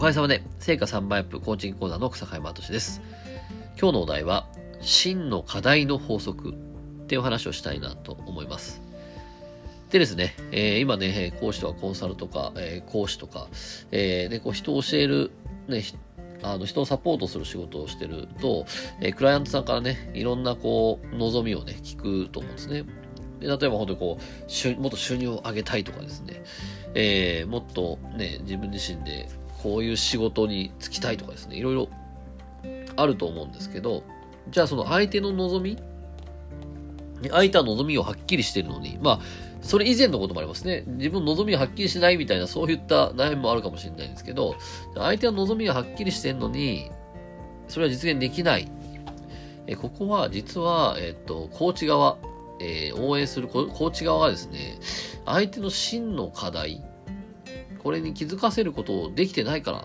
かげさまで、成果3倍アップコーチングコーナーの草海正です。今日のお題は、真の課題の法則っていう話をしたいなと思います。でですね、えー、今ね、講師とかコンサルとか、えー、講師とか、えー、ね、こう人を教える、ね、あの人をサポートする仕事をしてると、えクライアントさんからね、いろんなこう、望みをね、聞くと思うんですね。で例えば本当にこう、もっと収入を上げたいとかですね、えー、もっとね、自分自身でこういう仕事に就きたいとかですね、いろいろあると思うんですけど、じゃあその相手の望み相手は望みをはっきりしてるのに、まあ、それ以前のこともありますね。自分の望みがはっきりしないみたいな、そういった悩みもあるかもしれないんですけど、相手の望みがはっきりしてるのに、それは実現できない。えここは実は、えっと、コーチ側、えー、応援するコーチ側がですね、相手の真の課題、これに気づかせることをできてないから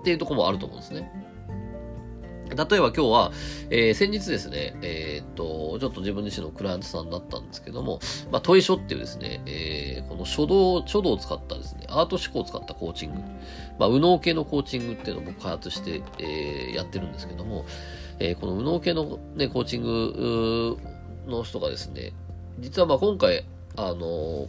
っていうところもあると思うんですね。例えば今日は、えー、先日ですね、えー、っと、ちょっと自分自身のクライアントさんだったんですけども、まあ、問い書っていうですね、えー、この書道、書道を使ったですね、アート思考を使ったコーチング、まあ、右脳系のコーチングっていうのを僕開発して、えー、やってるんですけども、えー、この右脳系のね、コーチングの人がですね、実はまあ今回、あの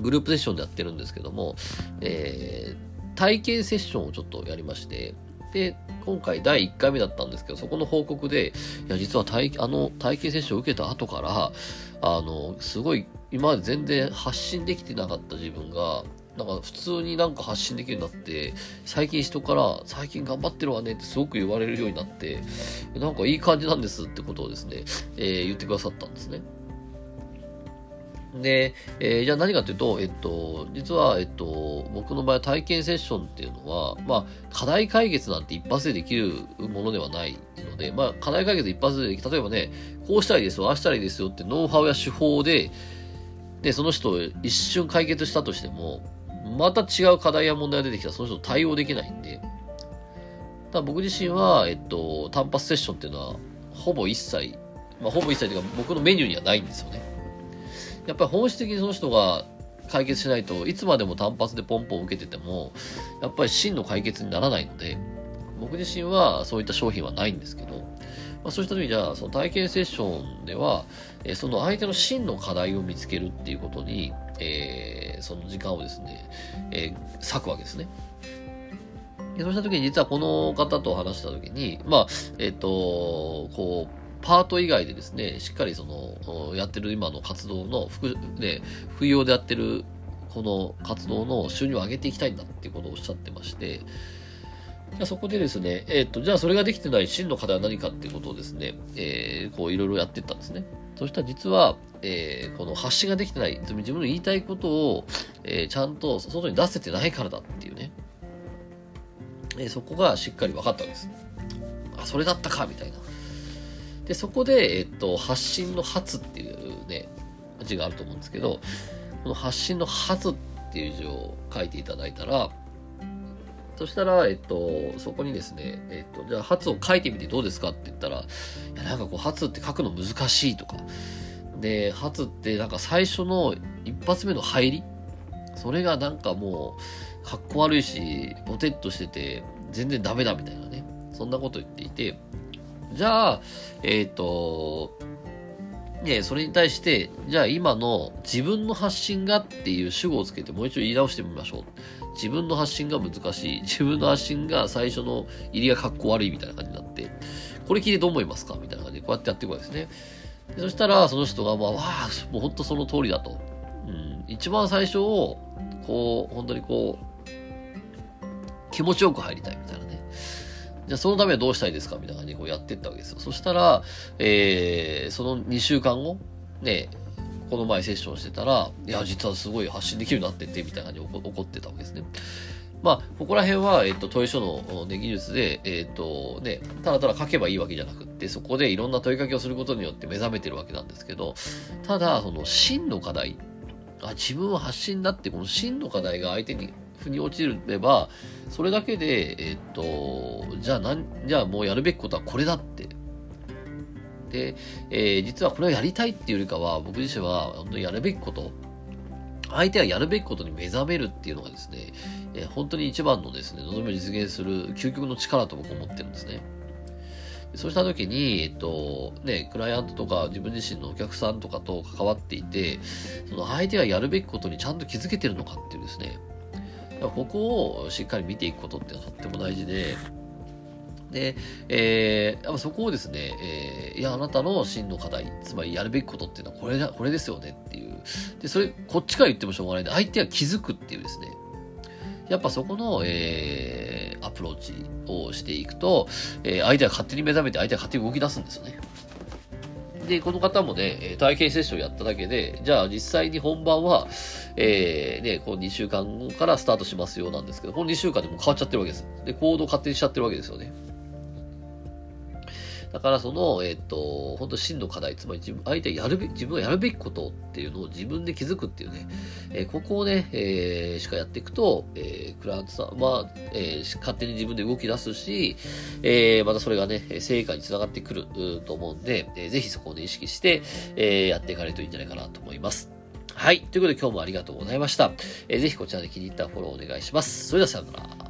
グループセッションでやってるんですけども、えー、体験セッションをちょっとやりまして、で、今回第1回目だったんですけど、そこの報告で、いや、実は体、あの、体験セッションを受けた後から、あの、すごい、今まで全然発信できてなかった自分が、なんか普通になんか発信できるようになって、最近人から、最近頑張ってるわねってすごく言われるようになって、なんかいい感じなんですってことをですね、えー、言ってくださったんですね。で、えー、じゃあ何かというと、えっと、実は、えっと、僕の場合体験セッションっていうのは、まあ、課題解決なんて一発でできるものではないので、まあ、課題解決一発ででき。例えばね、こうしたらいいですよ、ああしたらいいですよってノウハウや手法で、で、その人を一瞬解決したとしても、また違う課題や問題が出てきたらその人対応できないんで、ただ僕自身は、えっと、単発セッションっていうのは、ほぼ一切、まあ、ほぼ一切というか僕のメニューにはないんですよね。やっぱり本質的にその人が解決しないといつまでも単発でポンポン受けててもやっぱり真の解決にならないので僕自身はそういった商品はないんですけど、まあ、そうした時にじゃあその体験セッションでは、え、その相手の真の課題を見つけるっていうことに、えー、その時間をですね、えー、割くわけですね。そうした時に実はこの方と話した時に、まあ、えっ、と、こう、パート以外でですね、しっかりその、やってる今の活動の副、ね、副業でやってるこの活動の収入を上げていきたいんだっていうことをおっしゃってまして、じゃあそこでですね、えっ、ー、と、じゃあそれができてない真の課題は何かっていうことをですね、えー、こういろいろやっていったんですね。そしたら実は、えー、この発信ができてない、自分の言いたいことを、えー、ちゃんと外に出せてないからだっていうね、えー、そこがしっかり分かったわけです。あ、それだったかみたいな。で、そこで、えっと、発信の発っていうね、字があると思うんですけど、この発信の発っていう字を書いていただいたら、そしたら、えっと、そこにですね、えっと、じゃあ、発を書いてみてどうですかって言ったら、いや、なんかこう、発って書くの難しいとか、で、発ってなんか最初の一発目の入りそれがなんかもう、かっこ悪いし、ボテッとしてて、全然ダメだみたいなね、そんなこと言っていて、じゃあ、えっ、ー、と、ね、それに対して、じゃあ今の自分の発信がっていう主語をつけてもう一度言い直してみましょう。自分の発信が難しい。自分の発信が最初の入りがかっこ悪いみたいな感じになって、これ聞いてどう思いますか？みたいな感じでこうやってやっていくわけですね。でそしたら、その人が、まあ、わあ、もう本当その通りだと。うん、一番最初を、こう、本当にこう、気持ちよく入りたいみたいなね。じゃあそのためはどうしたいですか？みたいな感じでこうやってったわけですよ。そしたら、えー、その2週間後、ね、この前セッションしてたら、いや、実はすごい発信できるようになってて、みたいな感じで怒ってたわけですね。まあ、ここら辺は、えっと、問い書の、ね、技術で、えっと、ね、ただただ書けばいいわけじゃなくって、そこでいろんな問いかけをすることによって目覚めてるわけなんですけど、ただ、その真の課題、あ、自分は発信だって、この真の課題が相手に腑に落ちれば、それだけで、えっと、じゃあなん、じゃあもうやるべきことはこれだって。で、えー、実はこれをやりたいっていうよりかは、僕自身は本当にやるべきこと、相手がやるべきことに目覚めるっていうのがですね、えー、本当に一番のですね、望みを実現する究極の力と僕は思ってるんですね。そうした時に、えっと、ね、クライアントとか自分自身のお客さんとかと関わっていて、その相手がやるべきことにちゃんと気づけてるのかっていうですね、ここをしっかり見ていくことっていうのはとっても大事で、で、えー、やっぱそこをですね、えー、いや、あなたの真の課題、つまりやるべきことっていうのはこれだ、これですよねっていう。で、それ、こっちから言ってもしょうがないんで、相手は気づくっていうですね。やっぱそこの、えー、アプローチをしていくと、えー、相手は勝手に目覚めて相手は勝手に動き出すんですよね。で、この方もね、体験セッションやっただけで、じゃあ実際に本番は、えー、ね、この2週間後からスタートしますよなんですけど、この2週間でも変わっちゃってるわけです。で、行動勝手にしちゃってるわけですよね。だからその、えっ、と、本当真の課題、つまり自分、相手やるべ、自分がやるべきことっていうのを自分で気づくっていうね、えー、ここをね、えー、しかやっていくと、えー、クライアントさんは、えー、勝手に自分で動き出すし、えー、またそれがね、成果につながってくると思うんで、えー、ぜひそこをね、意識して、えー、やっていかないといいんじゃないかなと思います。はい。ということで今日もありがとうございました。えー、ぜひこちらで気に入ったフォローお願いします。それではさようなら。